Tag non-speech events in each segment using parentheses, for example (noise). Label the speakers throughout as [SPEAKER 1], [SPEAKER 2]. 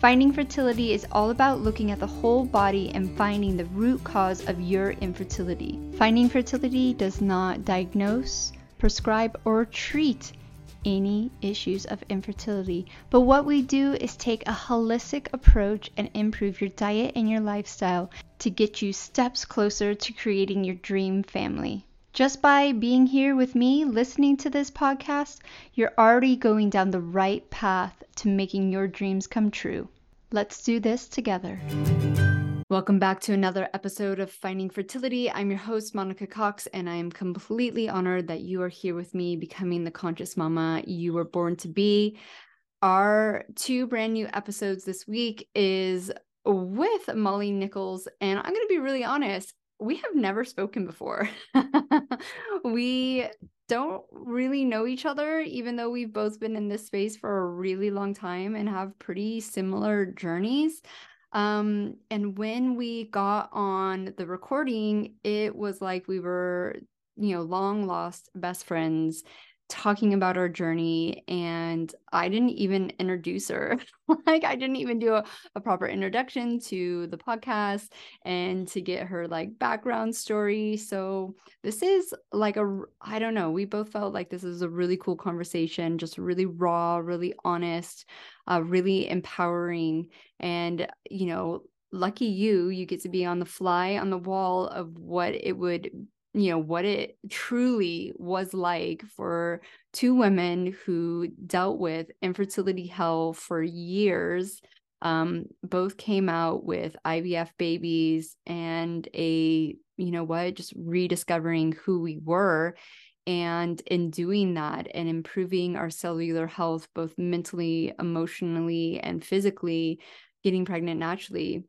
[SPEAKER 1] Finding Fertility is all about looking at the whole body and finding the root cause of your infertility. Finding Fertility does not diagnose, prescribe, or treat any issues of infertility. But what we do is take a holistic approach and improve your diet and your lifestyle to get you steps closer to creating your dream family. Just by being here with me, listening to this podcast, you're already going down the right path to making your dreams come true. Let's do this together. Welcome back to another episode of Finding Fertility. I'm your host, Monica Cox, and I am completely honored that you are here with me, becoming the conscious mama you were born to be. Our two brand new episodes this week is with Molly Nichols, and I'm going to be really honest we have never spoken before. (laughs) we don't really know each other, even though we've both been in this space for a really long time and have pretty similar journeys. Um, and when we got on the recording, it was like we were, you know, long lost best friends talking about our journey and I didn't even introduce her. (laughs) like I didn't even do a, a, proper introduction to the podcast and to get her like background story. So this is like a I don't know, we both felt like this is a really cool conversation, just really raw, really honest, uh really empowering and you know, lucky you, you get to be on the fly on the wall of what it would you know what it truly was like for two women who dealt with infertility hell for years um, both came out with ivf babies and a you know what just rediscovering who we were. And in doing that and improving our cellular health both mentally emotionally and physically getting pregnant naturally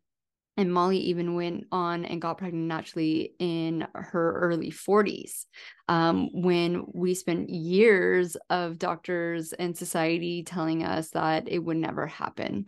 [SPEAKER 1] and Molly even went on and got pregnant naturally in her early 40s um, when we spent years of doctors and society telling us that it would never happen.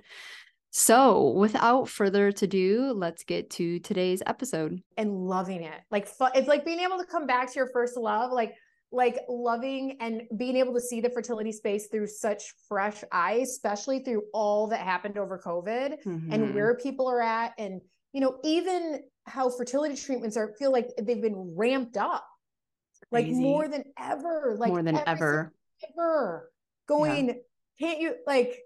[SPEAKER 1] So, without further ado, let's get to today's episode.
[SPEAKER 2] And loving it. Like, it's like being able to come back to your first love. Like, like loving and being able to see the fertility space through such fresh eyes, especially through all that happened over COVID mm-hmm. and where people are at. And, you know, even how fertility treatments are feel like they've been ramped up like more than ever. Like
[SPEAKER 1] more than ever.
[SPEAKER 2] Ever going, yeah. can't you like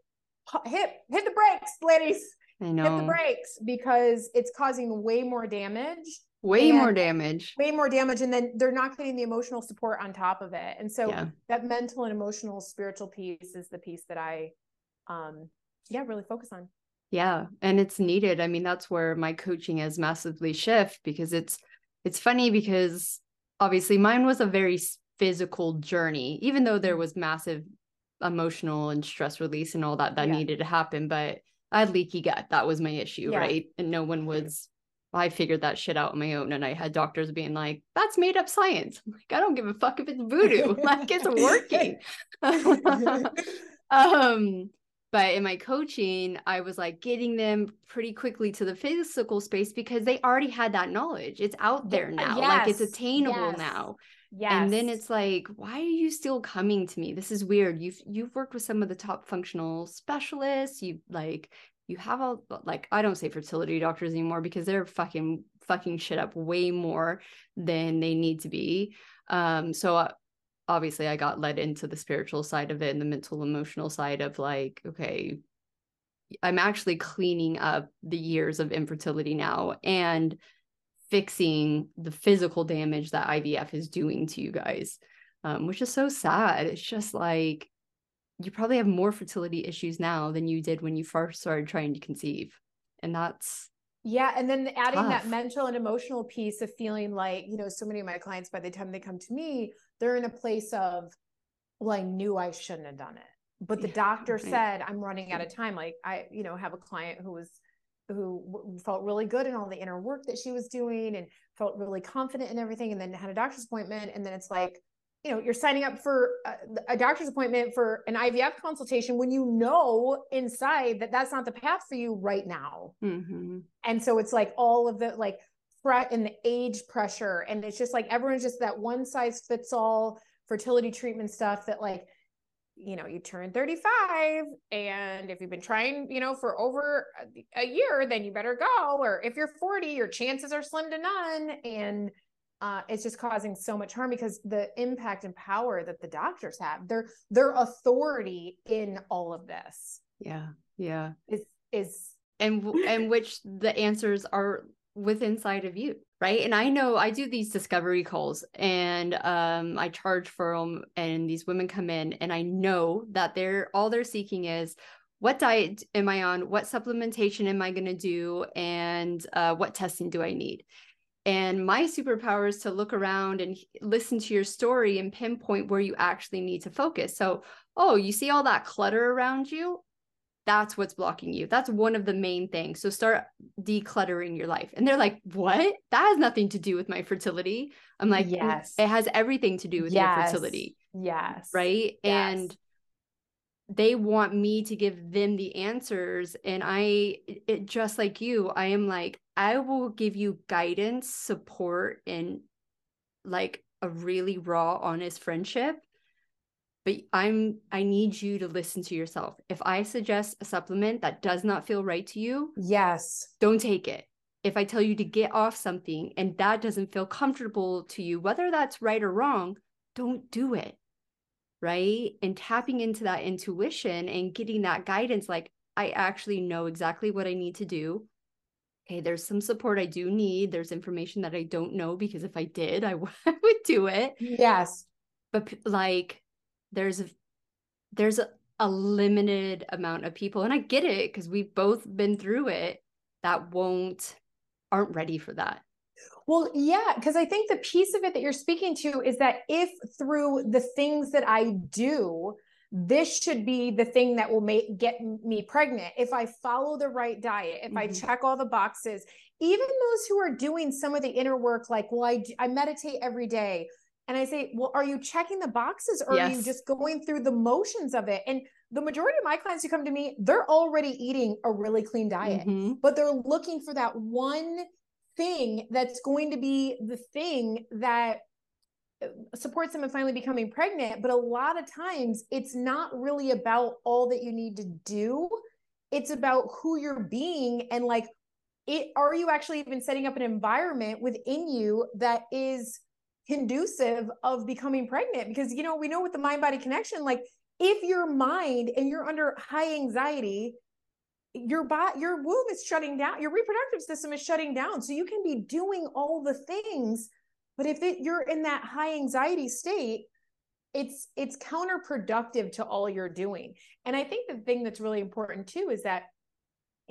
[SPEAKER 2] hit hit the brakes, ladies?
[SPEAKER 1] I know.
[SPEAKER 2] Hit the brakes because it's causing way more damage
[SPEAKER 1] way more damage
[SPEAKER 2] way more damage and then they're not getting the emotional support on top of it and so yeah. that mental and emotional spiritual piece is the piece that i um yeah really focus on
[SPEAKER 1] yeah and it's needed i mean that's where my coaching has massively shift because it's it's funny because obviously mine was a very physical journey even though there mm-hmm. was massive emotional and stress release and all that that yeah. needed to happen but i had leaky gut that was my issue yeah. right and no one was I figured that shit out on my own. And I had doctors being like, that's made up science. I'm like, I don't give a fuck if it's voodoo. (laughs) like it's working. (laughs) um, but in my coaching, I was like getting them pretty quickly to the physical space because they already had that knowledge. It's out there now. Yes. Like it's attainable yes. now. Yes. And then it's like, why are you still coming to me? This is weird. You've you've worked with some of the top functional specialists. You like you have a like I don't say fertility doctors anymore because they're fucking fucking shit up way more than they need to be. Um, so uh, obviously I got led into the spiritual side of it and the mental emotional side of like, okay, I'm actually cleaning up the years of infertility now and fixing the physical damage that IVF is doing to you guys. Um, which is so sad. It's just like you probably have more fertility issues now than you did when you first started trying to conceive. And that's
[SPEAKER 2] yeah. And then adding tough. that mental and emotional piece of feeling like, you know, so many of my clients, by the time they come to me, they're in a place of, well, I knew I shouldn't have done it. But the yeah, doctor right. said, I'm running out of time. Like I, you know, have a client who was who felt really good in all the inner work that she was doing and felt really confident in everything and then had a doctor's appointment and then it's like you know you're signing up for a, a, doctor's appointment for an ivf consultation when you know inside that that's not the path for you right now mm-hmm. and so it's like all of the like fret and the age pressure and it's just like everyone's just that one size fits all fertility treatment stuff that like you know you turn 35 and if you've been trying you know for over a year then you better go or if you're 40 your chances are slim to none and uh, it's just causing so much harm because the impact and power that the doctors have their their authority in all of this
[SPEAKER 1] yeah yeah.
[SPEAKER 2] is is
[SPEAKER 1] and and which the answers are within inside of you right? And i know i do these discovery calls and um i charge for them and these women come in and i know that they're all they're seeking is what diet am i on? What supplementation am i going to do? And uh, what testing do i need and my superpower is to look around and listen to your story and pinpoint where you actually need to focus so oh you see all that clutter around you that's what's blocking you. That's one of the main things. So start decluttering your life. And they're like, what? That has nothing to do with my fertility. I'm like, mm, yes, it has everything to do with yes. your fertility.
[SPEAKER 2] Yes.
[SPEAKER 1] Right. Yes. And they want me to give them the answers. And I, it, just like you, I am like, I will give you guidance, support, and like a really raw, honest friendship but i'm i need you to listen to yourself. If i suggest a supplement that does not feel right to you
[SPEAKER 2] yes.
[SPEAKER 1] don't take it. If i tell you to get off something and that doesn't feel comfortable to you whether that's right or wrong don't do it right? And tapping into that intuition and getting that guidance like i actually know exactly what i need to do. Okay there's some support i do need. There's information that i don't know because if i did I (laughs) would do it.
[SPEAKER 2] Yes.
[SPEAKER 1] But like there's a there's a, a limited amount of people and i get it because we've both been through it that won't aren't ready for that
[SPEAKER 2] well yeah because i think the piece of it that you're speaking to is that if through the things that i do this should be the thing that will make get me pregnant if i follow the right diet if mm-hmm. i check all the boxes even those who are doing some of the inner work like well i, I meditate every day and I say, well, are you checking the boxes or yes. are you just going through the motions of it? And the majority of my clients who come to me, they're already eating a really clean diet, mm-hmm. but they're looking for that one thing that's going to be the thing that uh, supports them in finally becoming pregnant. But a lot of times it's not really about all that you need to do. It's about who you're being and like it are you actually even setting up an environment within you that is conducive of becoming pregnant because you know we know with the mind body connection like if your mind and you're under high anxiety your body your womb is shutting down your reproductive system is shutting down. So you can be doing all the things but if it, you're in that high anxiety state it's it's counterproductive to all you're doing. And i think the thing that's really important too is that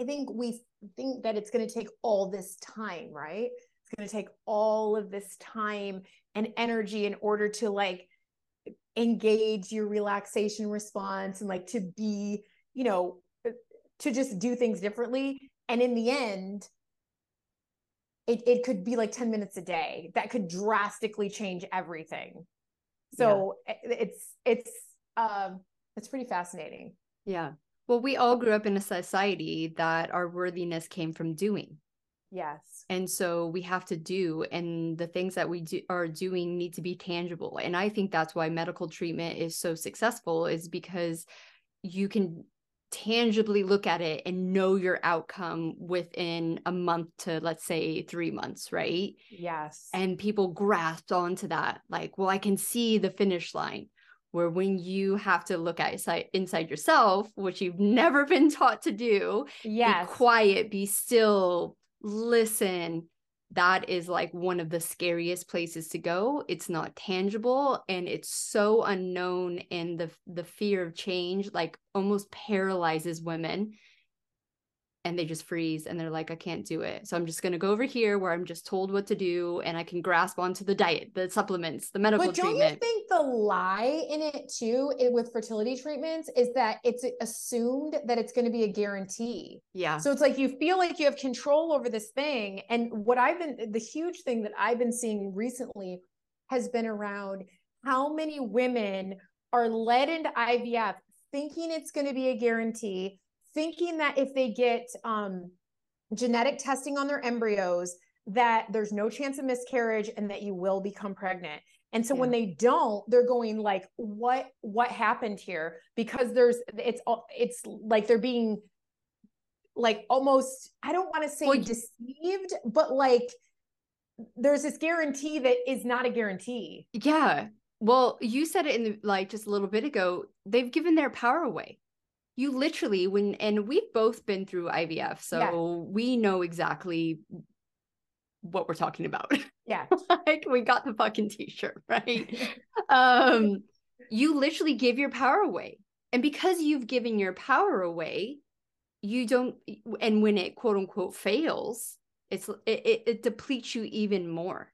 [SPEAKER 2] i think we think that it's going to take all this time right? It's going to take all of this time and energy in order to like engage your relaxation response and like to be, you know, to just do things differently. And in the end, it, it could be like 10 minutes a day that could drastically change everything. So yeah. it's, it's, um, it's pretty fascinating.
[SPEAKER 1] Yeah. Well, we all grew up in a society that our worthiness came from doing.
[SPEAKER 2] Yes.
[SPEAKER 1] And so we have to do, and the things that we do, are doing need to be tangible. And I think that's why medical treatment is so successful, is because you can tangibly look at it and know your outcome within a month to let's say three months right?
[SPEAKER 2] Yes.
[SPEAKER 1] And people grasped onto that like well i can see the finish line. Where when you have to look at inside, inside yourself which you've never (laughs) been taught to do
[SPEAKER 2] yes.
[SPEAKER 1] be quiet be still listen that is like one of the scariest places to go. It's not tangible and it's so unknown and the the fear of change like almost paralyzes women and they just freeze and they're like, I can't do it. So I'm just gonna go over here where I'm just told what to do and I can grasp onto the diet, the supplements, the medical
[SPEAKER 2] but don't
[SPEAKER 1] treatment.
[SPEAKER 2] you think the lie in it too it, with fertility treatments is that it's assumed that it's going to be a guarantee
[SPEAKER 1] yeah.
[SPEAKER 2] so it's like you feel like you have control over this thing and what i've been the huge thing that i've been seeing recently has been around how many women are led into ivf thinking it's going to be a guarantee thinking that if they get um, genetic testing on their embryos that there's no chance of miscarriage and that you will become pregnant. And so yeah. when they don't they're going like what what happened here? Because there's it's it's like they're being like almost i don't want to say well, deceived but like there's this guarantee that is not a guarantee.
[SPEAKER 1] Yeah. Well you said it in the, like just a little bit ago they've given their power away you literally when and we've both been through IVF so yeah. we know exactly what we're talking about.
[SPEAKER 2] Yeah. (laughs)
[SPEAKER 1] like we got the fucking t-shirt, (laughs) right? (laughs) um you literally give your power away. And because you've given your power away, you don't and when it quote unquote fails, it's it, it, depletes you even more.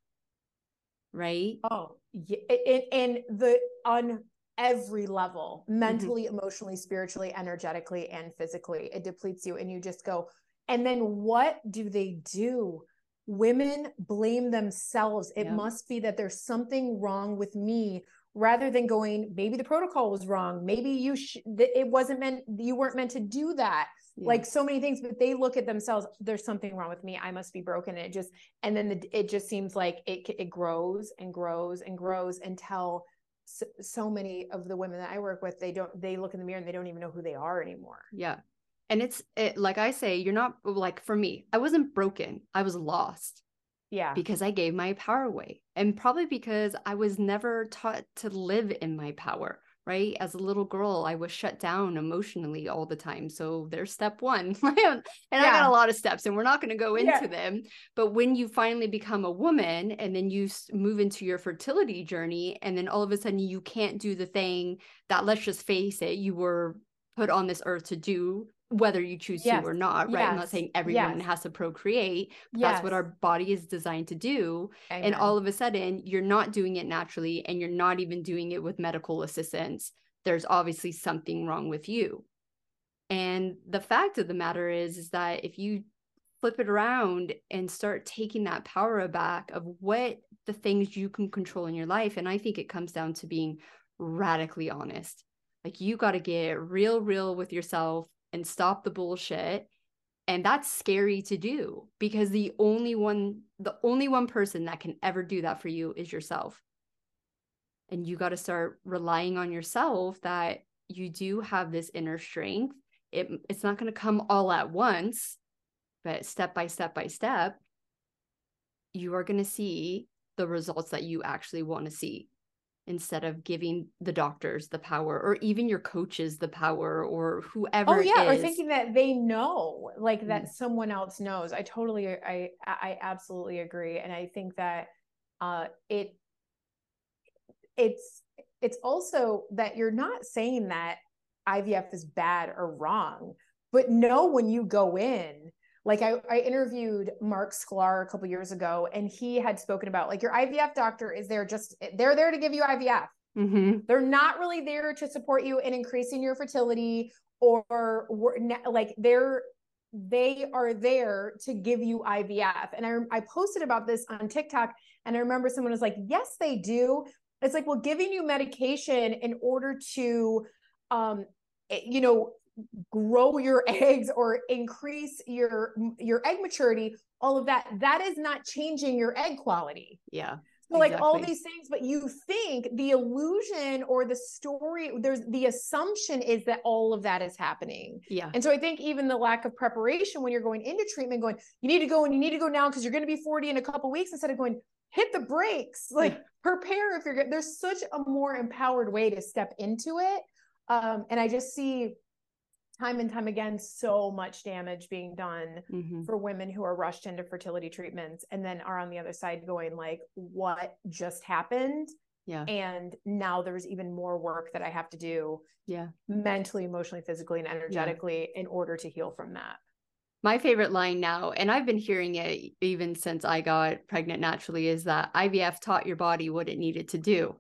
[SPEAKER 1] Right?
[SPEAKER 2] Oh, yeah. And, and the on every level mm-hmm. mentally mm-hmm. emotionally spiritually energetically and physically it depletes you and you just go and then what do they do women blame themselves it yeah. must be that there's something wrong with me rather than going maybe the protocol was wrong maybe you sh- it wasn't meant you weren't meant to do that yeah. like so many things but they look at themselves there's something wrong with me i must be broken and it just and then the, it just seems like it it grows and grows and grows until so, so many of the women that I work with, they don't, they look in the mirror and they don't even know who they are anymore.
[SPEAKER 1] Yeah. And it's it, like I say, you're not like for me, I wasn't broken. I was lost.
[SPEAKER 2] Yeah.
[SPEAKER 1] Because I gave my power away. And probably because I was never taught to live in my power right? As a little girl, I was shut down emotionally all the time. So there's step one. (laughs) and yeah. I got a lot of steps, and we're not going to go into yeah. them. But when you finally become a woman and then you move into your fertility journey, and then all of a sudden you can't do the thing that, let's just face it, you were put on this earth to do whether you choose yes. to or not, right? Yes. I'm not saying everyone yes. has to procreate. That's what our body is designed to do. Amen. And all of a sudden, you're not doing it naturally and you're not even doing it with medical assistance. There's obviously something wrong with you. And the fact of the matter is, is that if you flip it around and start taking that power back of what the things you can control in your life, and I think it comes down to being radically honest. Like you got to get real, real with yourself and stop the bullshit. And that's scary to do because the only one the only one person that can ever do that for you is yourself. And you got to start relying on yourself that you do have this inner strength. It, it's not going to come all at once but step by step by step you are going to see the results that you actually want to see instead of giving the doctors the power or even your coaches the power or whoever
[SPEAKER 2] oh yeah or thinking that they know like that mm. someone else knows i totally i i absolutely agree and i think that uh it it's it's also that you're not saying that ivf is bad or wrong but know when you go in like I, I interviewed Marc Sklar a couple years ago, and he had spoken about like your IVF doctor is there just they're there to give you IVF. Mm-hmm. They're not really there to support you in increasing your fertility or, like they're they are there to give you IVF. And I I posted about this on TikTok, and I remember someone was like, "Yes, they do." It's like, well, giving you medication in order to, um, eh, you know, grow your (laughs) eggs or increase your your egg maturity all of that that is not changing your egg quality.
[SPEAKER 1] Yeah
[SPEAKER 2] so like all these things but you think the illusion or the story there's the assumption is that all of that is happening.
[SPEAKER 1] Yeah.
[SPEAKER 2] And so i think even the lack of preparation when you're going into treatment going you need to go and you need to go now because you're going to be 40 in a couple weeks instead of going hit the brakes. Like prepare if you're good there's such a more empowered way to step into it um and i just see time and time again so much damage being done mm-hmm. for women who are rushed into fertility treatments and then are on the other side going like what just happened
[SPEAKER 1] yeah
[SPEAKER 2] and now there's even more work that i have to do
[SPEAKER 1] yeah
[SPEAKER 2] mentally emotionally physically and energetically yeah. in order to heal from that
[SPEAKER 1] my favorite line now, and I've been hearing it even since I got pregnant naturally, is that IVF taught your body what it needed to do.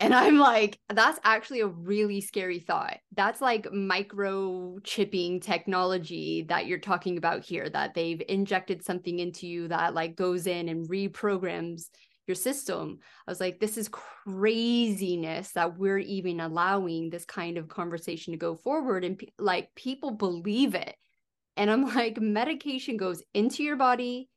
[SPEAKER 1] And I'm like, that's actually a really scary thought. That's like microchipping technology that you're talking about here, that they've injected something into you that like goes in and reprograms your system. I was like, this is craziness that we're even allowing this kind of conversation to go forward. And like people believe it. And I'm (laughs) like, medication goes into your body.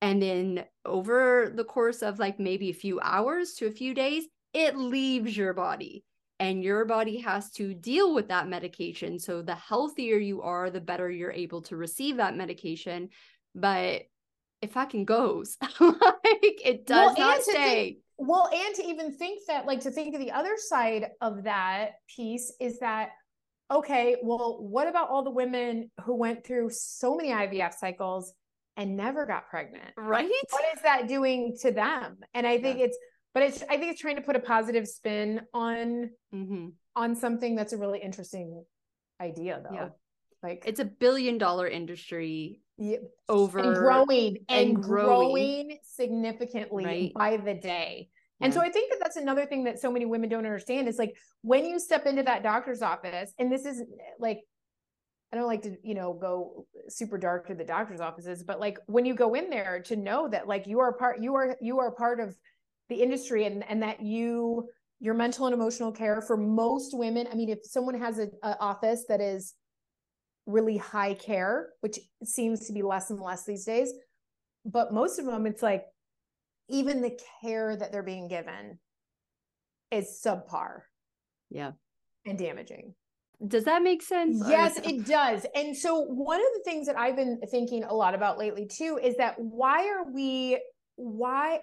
[SPEAKER 1] And then over the course of like maybe a few hours to a few days, it leaves your body and your body has to deal with that medication. So the healthier you are, the better you're able to receive that medication. But it fucking goes. like it does well, not stay.
[SPEAKER 2] Think, well, and to even think that, like, to think of the other side of that piece is that, okay, well, what about all the women who went through so many IVF cycles and never got pregnant?
[SPEAKER 1] Right.
[SPEAKER 2] What is that doing to them? And I think yeah. it's but it's i think it's trying to put a positive spin on mm-hmm. on something that's a really interesting idea though yeah. like
[SPEAKER 1] it's a billion dollar industry yeah. over
[SPEAKER 2] and growing and, and growing. growing, significantly right. by the day yeah. and so i think that that's another thing that so many women don't understand is like when you step into that doctor's office and this is like I don't like to, you know, go super dark to the doctor's offices, but like when you go in there to know that like you are part, you are, you are part of the industry and and that you your mental and emotional care for most women. I mean if someone has a, a office that is really high care which seems to be less and less these days but most of them it's like even the care that they're being given is subpar
[SPEAKER 1] yeah.
[SPEAKER 2] and damaging.
[SPEAKER 1] Does that make sense?
[SPEAKER 2] Yes it does. And so one of the things that i've been thinking a lot about lately too is that why are we why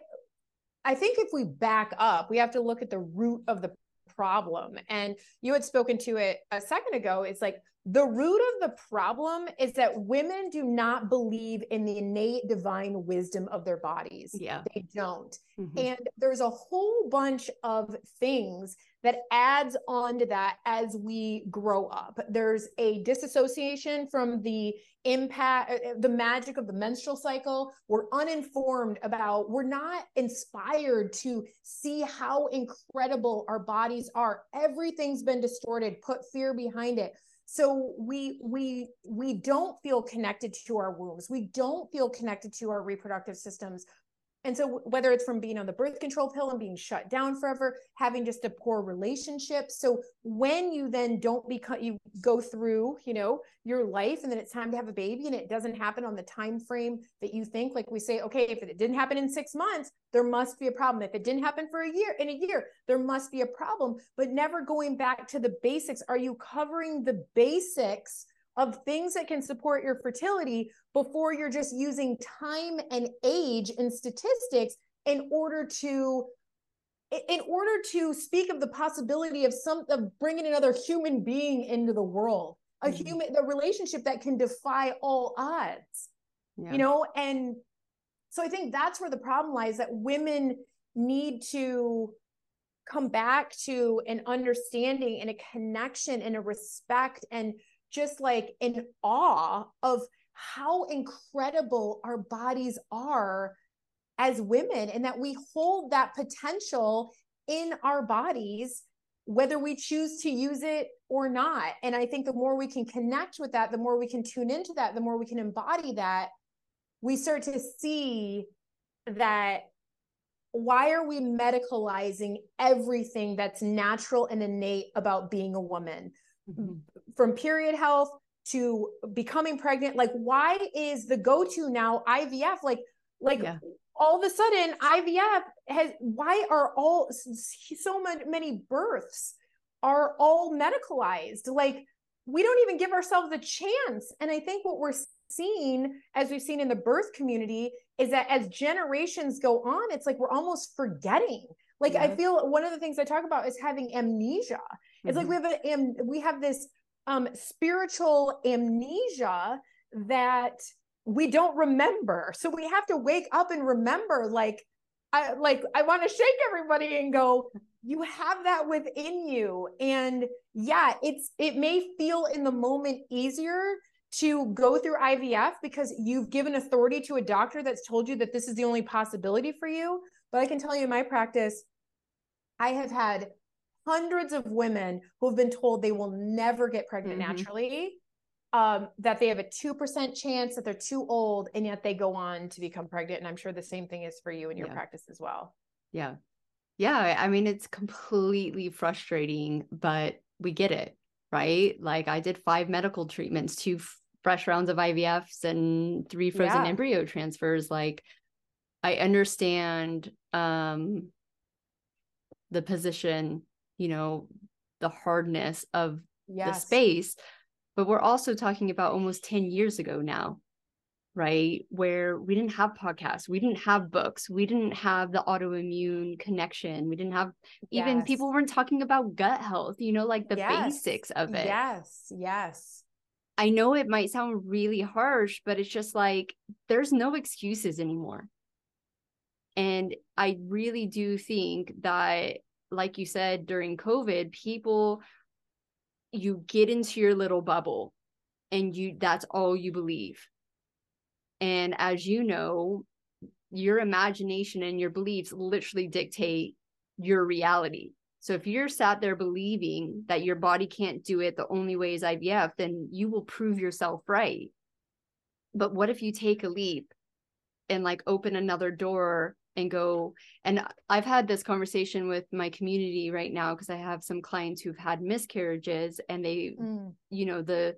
[SPEAKER 2] I think if we back up, we have to look at the root of the problem. And you had spoken to it a second ago. It's like the root of the problem is that women do not believe in the innate divine wisdom of their bodies.
[SPEAKER 1] Yeah.
[SPEAKER 2] They don't. Mm-hmm. And there's a whole bunch of things that adds on to that as we grow up. There's a disassociation from the impact, uh, the magic of the menstrual cycle. We're uninformed about, we're not inspired to see how incredible our bodies are. Everything's been distorted, put fear behind it so we we we don't feel connected to our wombs we don't feel connected to our reproductive systems and so whether it's from being on the birth control pill and being shut down forever, having just a poor relationship. So when you then don't become you go through, you know, your life and then it's time to have a baby and it doesn't happen on the time frame that you think like we say okay, if it didn't happen in 6 months, there must be a problem. If it didn't happen for a year, in a year, there must be a problem, but never going back to the basics. Are you covering the basics of things that can support your fertility before you're just using time and age and statistics in order to in order to speak of the possibility of some of bringing another human being into the world a mm-hmm. human the relationship that can defy all odds yeah. you know and so i think that's where the problem lies that women need to come back to an understanding and a connection and a respect and just like in awe of how incredible our bodies are as women and that we hold that potential in our bodies whether we choose to use it or not. And i think the more we can connect with that the more we can tune into that the more we can embody that we start to see that why are we medicalizing everything that's natural and innate about being a woman mm-hmm. from period health to becoming pregnant like why is the go-to now ivf like like yeah. all of a sudden ivf has why are all so many births are all medicalized like we don't even give ourselves a chance and i think what we're seeing as we've seen in the birth community is that as generations go on it's like we're almost forgetting like yeah. i feel one of the things i talk about is having amnesia it's mm-hmm. like we have a we have this um, spiritual amnesia that we don't remember. So we have to wake up and remember, like, I like I want to shake everybody and go, you have that within you. And yeah, it's it may feel in the moment easier to go through IVF because you've given authority to a doctor that's told you that this is the only possibility for you. But I can tell you in my practice, I have had hundreds of women who have been told they will never get pregnant mm-hmm. naturally, um, that they have a 2% chance that they're too old, and yet they go on to become pregnant. And I'm sure the same thing is for you in your yeah. practice as well.
[SPEAKER 1] Yeah. Yeah. I mean, it's completely frustrating, but we get it, right? Like I did five medical treatments, two fresh rounds of IVFs and three frozen yeah. embryo transfers. Like I understand um the position, you know, the hardness of yes. the space, but we're also talking about almost 10 years ago now right? Where we didn't have podcasts, we didn't have books, we didn't have the autoimmune connection, we didn't have even yes. people weren't talking about gut health, you know, like the yes. basics of it.
[SPEAKER 2] Yes, yes.
[SPEAKER 1] I know it might sound really harsh, but it's just like there's no excuses anymore. And I really do think that, like you said during COVID, people, you get into your little bubble and you that's all you believe. And as you know, your imagination and your beliefs literally dictate your reality. So if you're sat there believing that your body can't do it, the only way is IVF, then you will prove yourself right. But what if you take a leap and like open another door and go? And I've had this conversation with my community right now because I have some clients who've had miscarriages and they, mm. you know, the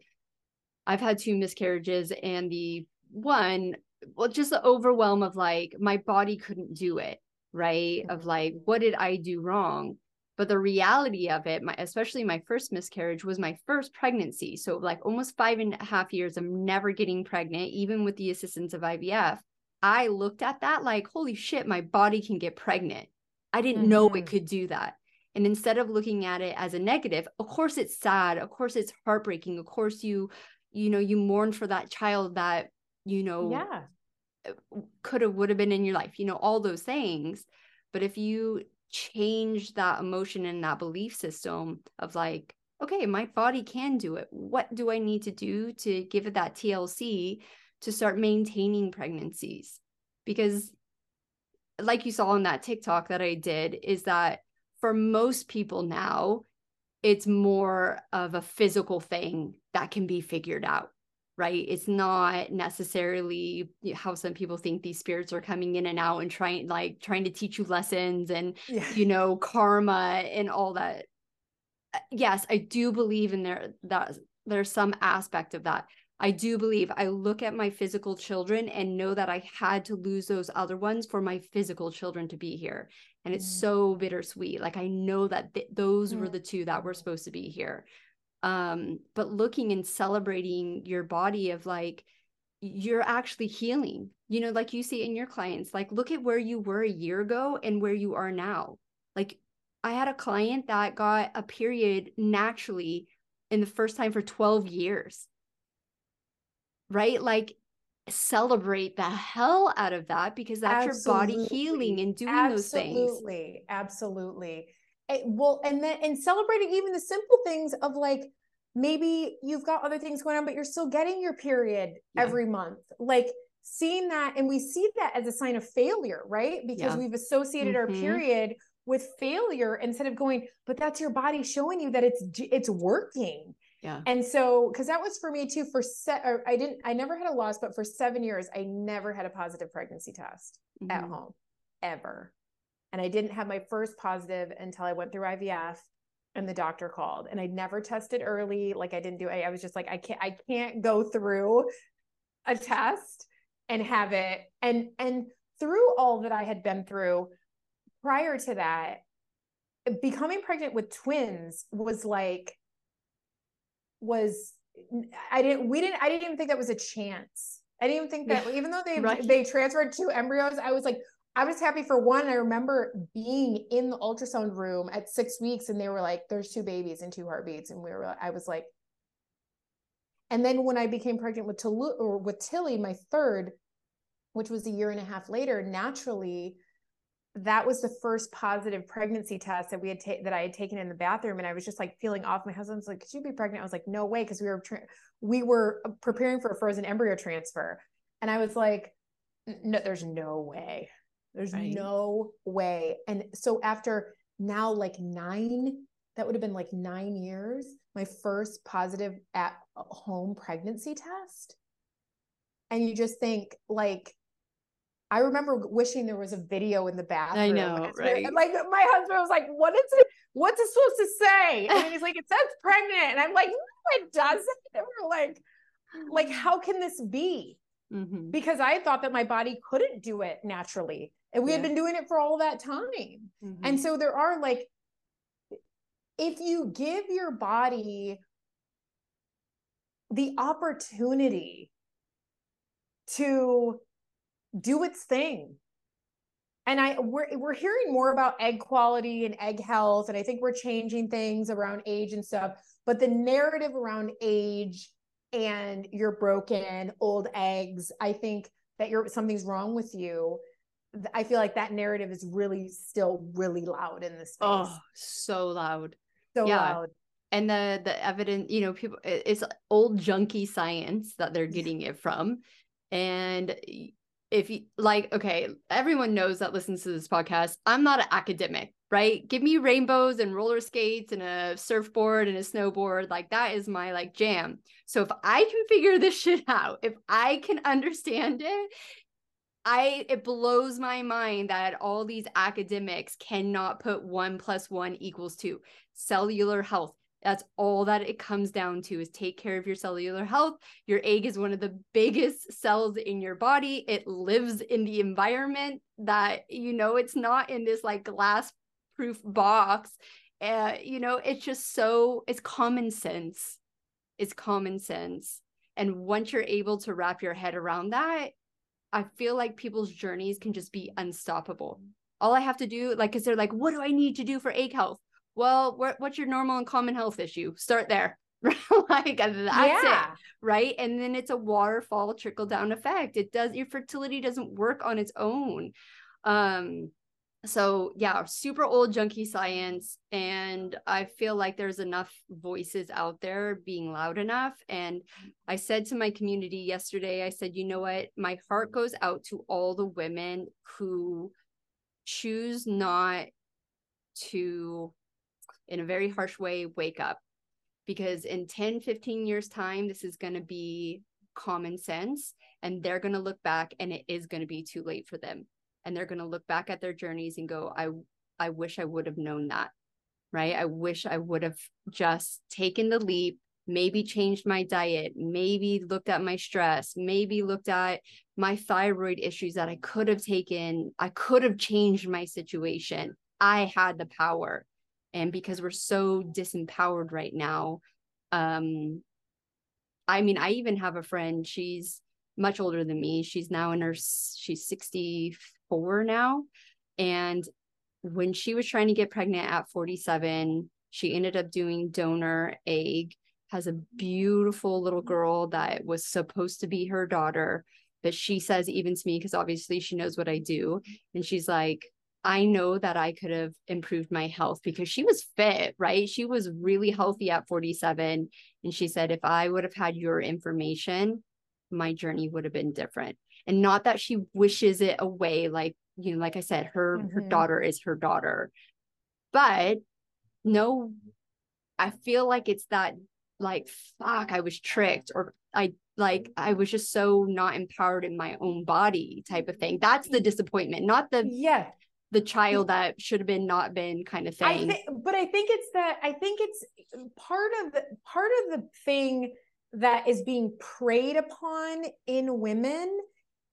[SPEAKER 1] I've had two miscarriages and the one, well, just the overwhelm of like my body couldn't do it, right? Of like, what did I do wrong? but the reality of it my especially my first miscarriage was my first pregnancy so like almost five and a half years i'm never getting pregnant even with the assistance of ivf i looked at that like holy shit my body can get pregnant. I didn't mm-hmm. know it mm-hmm. could do that. And instead of looking at it as a negative of course it's sad of course it's heartbreaking of course you you know you mourn for that child that you know
[SPEAKER 2] yeah.
[SPEAKER 1] could have would have been in your life you know all those things. But if you change that emotion and that belief system of like okay my body can do it. What do i need to do to give it that tlc to start maintaining pregnancies. Because like you saw in that tiktok that i did is that for most people now it's more of a physical thing that can be figured out right? It's not necessarily how some people think these spirits are coming in and out and trying like trying to teach you lessons and yeah. you know karma and all that. Uh, yes i do believe in there that there's some aspect of that i do believe i look at my physical children and know that i had to lose those other ones for my physical children to be here. And it's mm. so bittersweet. Like i know that th- those mm. were the two that were supposed to be here. Um but looking and celebrating your body of like you're actually healing. You know like you see in your clients like look at where you were a year ago and where you are now. Like i had a client that got a period naturally in the first time for 12 years right like celebrate the hell out of that because that's absolutely. your body healing and doing absolutely. those things
[SPEAKER 2] absolutely absolutely well and then and celebrating even the simple things of like maybe you've got other things going on but you're still getting your period yeah. every month like seeing that and we see that as a sign of failure right because yeah. we've associated mm-hmm. our period with failure instead of going but that's your body showing you that it's it's working
[SPEAKER 1] yeah
[SPEAKER 2] and so because that was for me too for set i didn't i never had a loss but for seven years i never had a positive pregnancy test mm-hmm. at home ever and I didn't have my first positive until I went through IVF and the doctor called and I never tested early. Like I didn't do I, I was just like, I can't, I can't go through a test and have it. And, and through all that I had been through prior to that, becoming pregnant with twins was like, was, I didn't, we didn't, I didn't even think that was a chance. I didn't even think that, (laughs) even though they right. they transferred two embryos, I was like, I was happy for one. I remember being in the ultrasound room at six weeks and they were like, there's two babies and two heartbeats. And we were, I was like, and then when I became pregnant with Tulu, or with Tilly, my third, which was a year and a half later, naturally, that was the first positive pregnancy test that we had ta- that I had taken in the bathroom, and I was just like feeling off. My husband's like, "Could you be pregnant?" I was like, "No way," because we were tra- we were uh, preparing for a frozen embryo transfer, and I was like, "No, there's no way, there's right. no way." And so after now, like nine, that would have been like nine years, my first positive at home pregnancy test, and you just think like I remember wishing there was a video in the bathroom.
[SPEAKER 1] I know, right?
[SPEAKER 2] And like my husband was like, "What is it? What's it supposed to say?" And he's like, "It says pregnant," and I'm like, "No, it doesn't." And we're like, "Like, (sighs) how can this be?" Mm-hmm. Because I thought that my body couldn't do it naturally, and we yeah. had been doing it for all that time. Mm-hmm. And so there are like, if you give your body the opportunity to do its thing. And I we're we're hearing more about egg quality and egg health, and I think we're changing things around age and stuff. But the narrative around age and you're broken, old eggs, I think that you're something's wrong with you. I feel like that narrative is really still really loud in this space. Oh,
[SPEAKER 1] so loud.
[SPEAKER 2] So yeah. loud.
[SPEAKER 1] And the the evidence, you know, people it's old junky science that they're getting it from. And if you like, okay, everyone knows that listens to this podcast. I'm not an academic, right? Give me rainbows and roller skates and a surfboard and a snowboard. Like that is my like jam. So if I can figure this (laughs) shit out, if I can understand it, I it blows my mind that all these academics cannot put one plus one equals two. Cellular health, that's all that it comes down to is take care of your cellular health. Your egg is one of the biggest cells in your body. It lives in the environment that, you know, it's not in this like glass proof box. Uh, you know, it's just so, it's common sense. It's common sense. And once you're able to wrap your head around that, I feel like people's journeys can just be unstoppable. All I have to do, like, is they're like, what do I need to do for egg health? Well what's your normal and common health issue? Start there. (laughs) Like that's yeah. it right? And then it's a waterfall trickle down effect. It does your fertility doesn't work on its own. Um so yeah super old junky science and i feel like there's enough voices out there being loud enough. And i said to my community yesterday i said you know what? My heart goes out to all the women who choose not to in a very harsh way wake up. Because in 10 15 years time this is going to be common sense and they're going to look back and it is going to be too late for them. And they're going to look back at their journeys and go i i wish i would have known that right? I wish i would have just taken the leap maybe changed my diet maybe looked at my stress maybe looked at my thyroid issues that i could have taken. I could have changed my situation. I had the power and because we're so disempowered right now um i mean i even have a friend she's much older than me she's now in her she's 64 now and when she was trying to get pregnant at 47 she ended up doing donor egg has a beautiful little girl that was supposed to be her daughter but she says even to me because obviously she knows what i do and she's like I know that I could have improved my health because she was fit, right? She was really healthy at 47. And she said, if I would have had your information, my journey would have been different. And not that she wishes it away, like, you know, like I said, her mm-hmm. her daughter is her daughter. But no, I feel like it's that like fuck, I was tricked or I like I was just so not empowered in my own body type of thing. That's the disappointment, not the
[SPEAKER 2] yeah
[SPEAKER 1] the child mm. that should have been not been kind of thing.
[SPEAKER 2] I th- but I think it's that I think it's mm, part of the part of the thing that is being preyed upon in women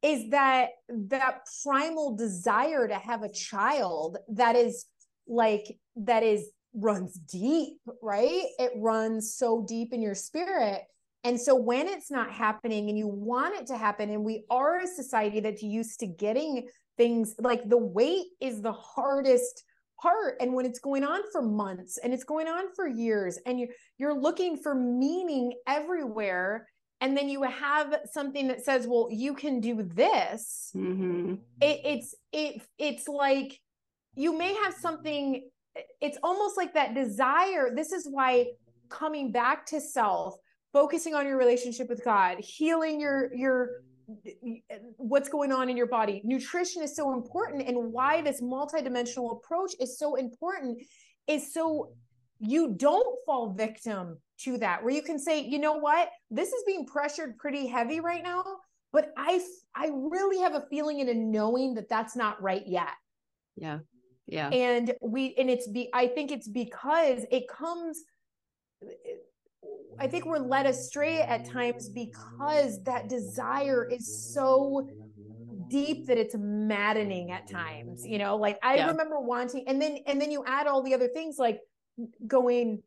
[SPEAKER 2] is that that primal desire to have a child that is like that is runs deep, right? It runs so deep in your spirit. And so when it's not happening and you want it to happen, and we are a society that's used to getting things like the wait is the hardest part and when it's going on for months and it's going on for years and you're you're looking for meaning everywhere and then you have something that says, well, you can do this,
[SPEAKER 1] Mm-hmm.
[SPEAKER 2] it, it's it it's like you may have something it's almost like that desire this is why coming back to self focusing on your relationship with god healing your your what's going on in your body nutrition is so important and why this multidimensional approach is so important is so you don't fall victim to that where you can say you know what this is being pressured pretty heavy right now but i i really have a feeling and a knowing that that's not right yet
[SPEAKER 1] Yeah. Yeah.
[SPEAKER 2] and we and it's be i think it's because it comes i think we're led astray at times because that desire is so deep that it's maddening at times you know? Like i
[SPEAKER 1] Yeah.
[SPEAKER 2] remember wanting and then and then you add all the other things like going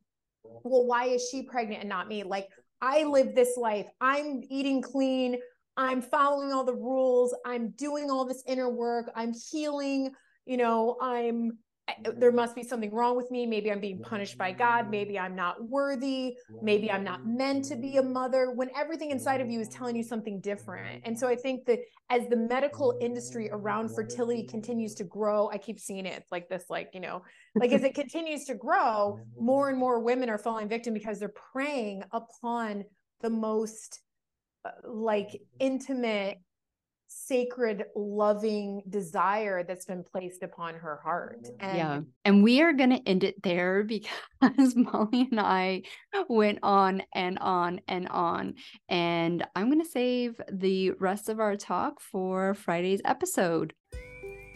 [SPEAKER 2] well why is she pregnant and not me? Like i live this life. I'm eating clean. I'm following all the rules. I'm doing all this inner work. I'm healing you know? I'm I- uh, there mm. must be something wrong with me. Maybe i'm being punished by god. Mm. Maybe i'm not worthy. Maybe i'm not mm. meant to be a mother when everything inside of you is telling you something different. And so i think that as the medical industry around fertility continues to grow i keep seeing it like this like you know like as it (laughs) continues to grow more and more women are falling victim because they're preying upon the most uh, like intimate sacred loving desire that's been placed upon her heart mm-hmm. and
[SPEAKER 1] yeah. And we are going to end it there (laughs) because Molly and I went on and on and on. And I'm going to save the rest of our talk for Friday's episode.